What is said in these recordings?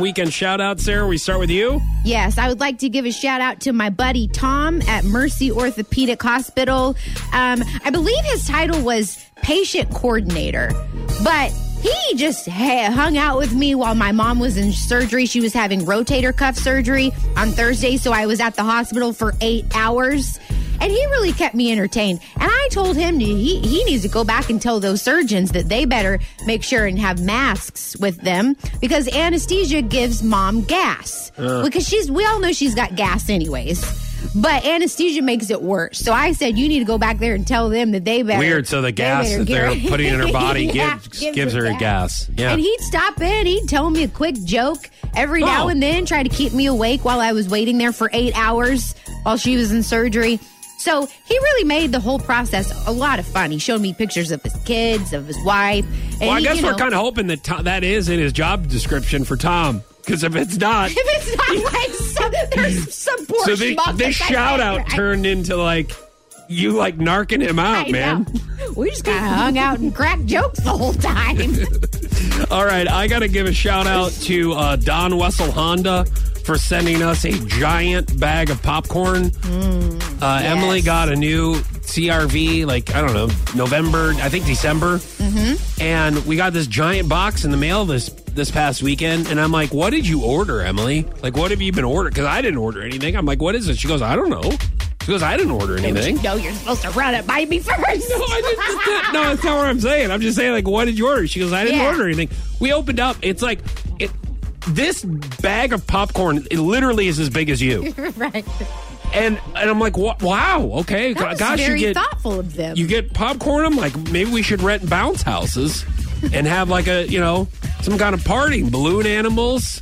weekend shout out, Sarah. We start with you. Yes, I would like to give a shout out to my buddy Tom at Mercy Orthopedic Hospital. Um, I believe his title was patient coordinator, but he just hung out with me while my mom was in surgery. She was having rotator cuff surgery on Thursday, so I was at the hospital for eight hours. And he really kept me entertained. And told him to, he, he needs to go back and tell those surgeons that they better make sure and have masks with them because anesthesia gives mom gas. Because she's, we all know she's got gas anyways. But anesthesia makes it worse. So I said, you need to go back there and tell them that they better. Weird. So the gas better that they're get- putting in her body Yeah, gives, gives her a gas. Yeah. and he'd stop in, he'd tell me a quick joke every now Oh. and then, try to keep me awake while I was waiting there for eight hours while she was in surgery. So he really made the whole process a lot of fun. He showed me pictures of his kids, of his wife. And well, I he, guess you we're kind of hoping that Tom, that is in his job description for Tom. Because if it's not, If it's not like some, there's some poor so this shout out turned into like you like narking him out, I man. know. We just kind of hung out and cracked jokes the whole time. All right, I got to give a shout out to uh, Don Wessel Honda for sending us a giant bag of popcorn. Mm, uh, Emily got a new CRV, like, I don't know, November, I think December. Mm-hmm. And we got this giant box in the mail this this past weekend. And I'm like, what did you order, Emily? Like, what have you been ordering? Because I didn't order anything. I'm like, what is it? She goes, I don't know. She goes, I didn't order anything. no, you're supposed to run it by me first. No, I didn't. no, that's not what I'm saying. I'm just saying, like, what did you order? She goes, I didn't Yeah. order anything. We opened up. It's like it. This bag of popcorn, it literally is as big as you. right. And and I'm like, wow, okay, That gosh, very you get thoughtful of them. you get popcorn. I'm like, maybe we should rent bounce houses and have like a you know some kind of party, balloon animals,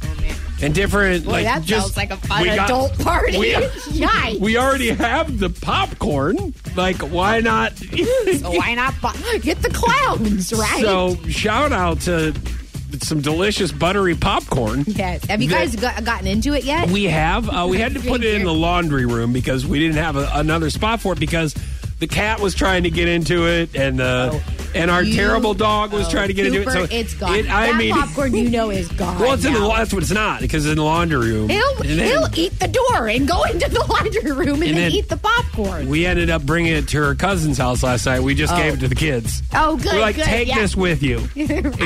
and different Boy, like that just sounds like a fun we got- adult party. We, Yikes. we already have the popcorn. Like, why not? so why not bu- get the clowns, right? So shout out to some delicious buttery popcorn. yes. Have you guys got, gotten into it yet? We have. Uh, we had to put it in the laundry room because we didn't have a, another spot for it because the cat was trying to get into it and uh, and our You- terrible dog was oh, trying to get into it. So it's gone. It, I that mean, popcorn you know is gone. well, it's in the that's what it's not because it's in the laundry room. He'll then he'll eat the door and go into the laundry room and, And then, then- eat the popcorn. we ended up bringing it to her cousin's house last night. We just Oh. gave it oh. to the kids. Oh, good, We're like, good, take yeah. this with you.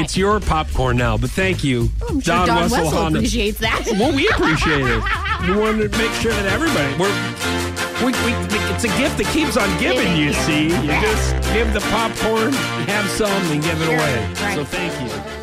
It's your popcorn now. But thank you, oh, I'm sure Don, Wessel, Honda. appreciates that. Well, we appreciate it. We wanted to make sure that everybody we're we, we, it's a gift that keeps on giving. You see, you just give the popcorn, have some, and give it away. So thank you.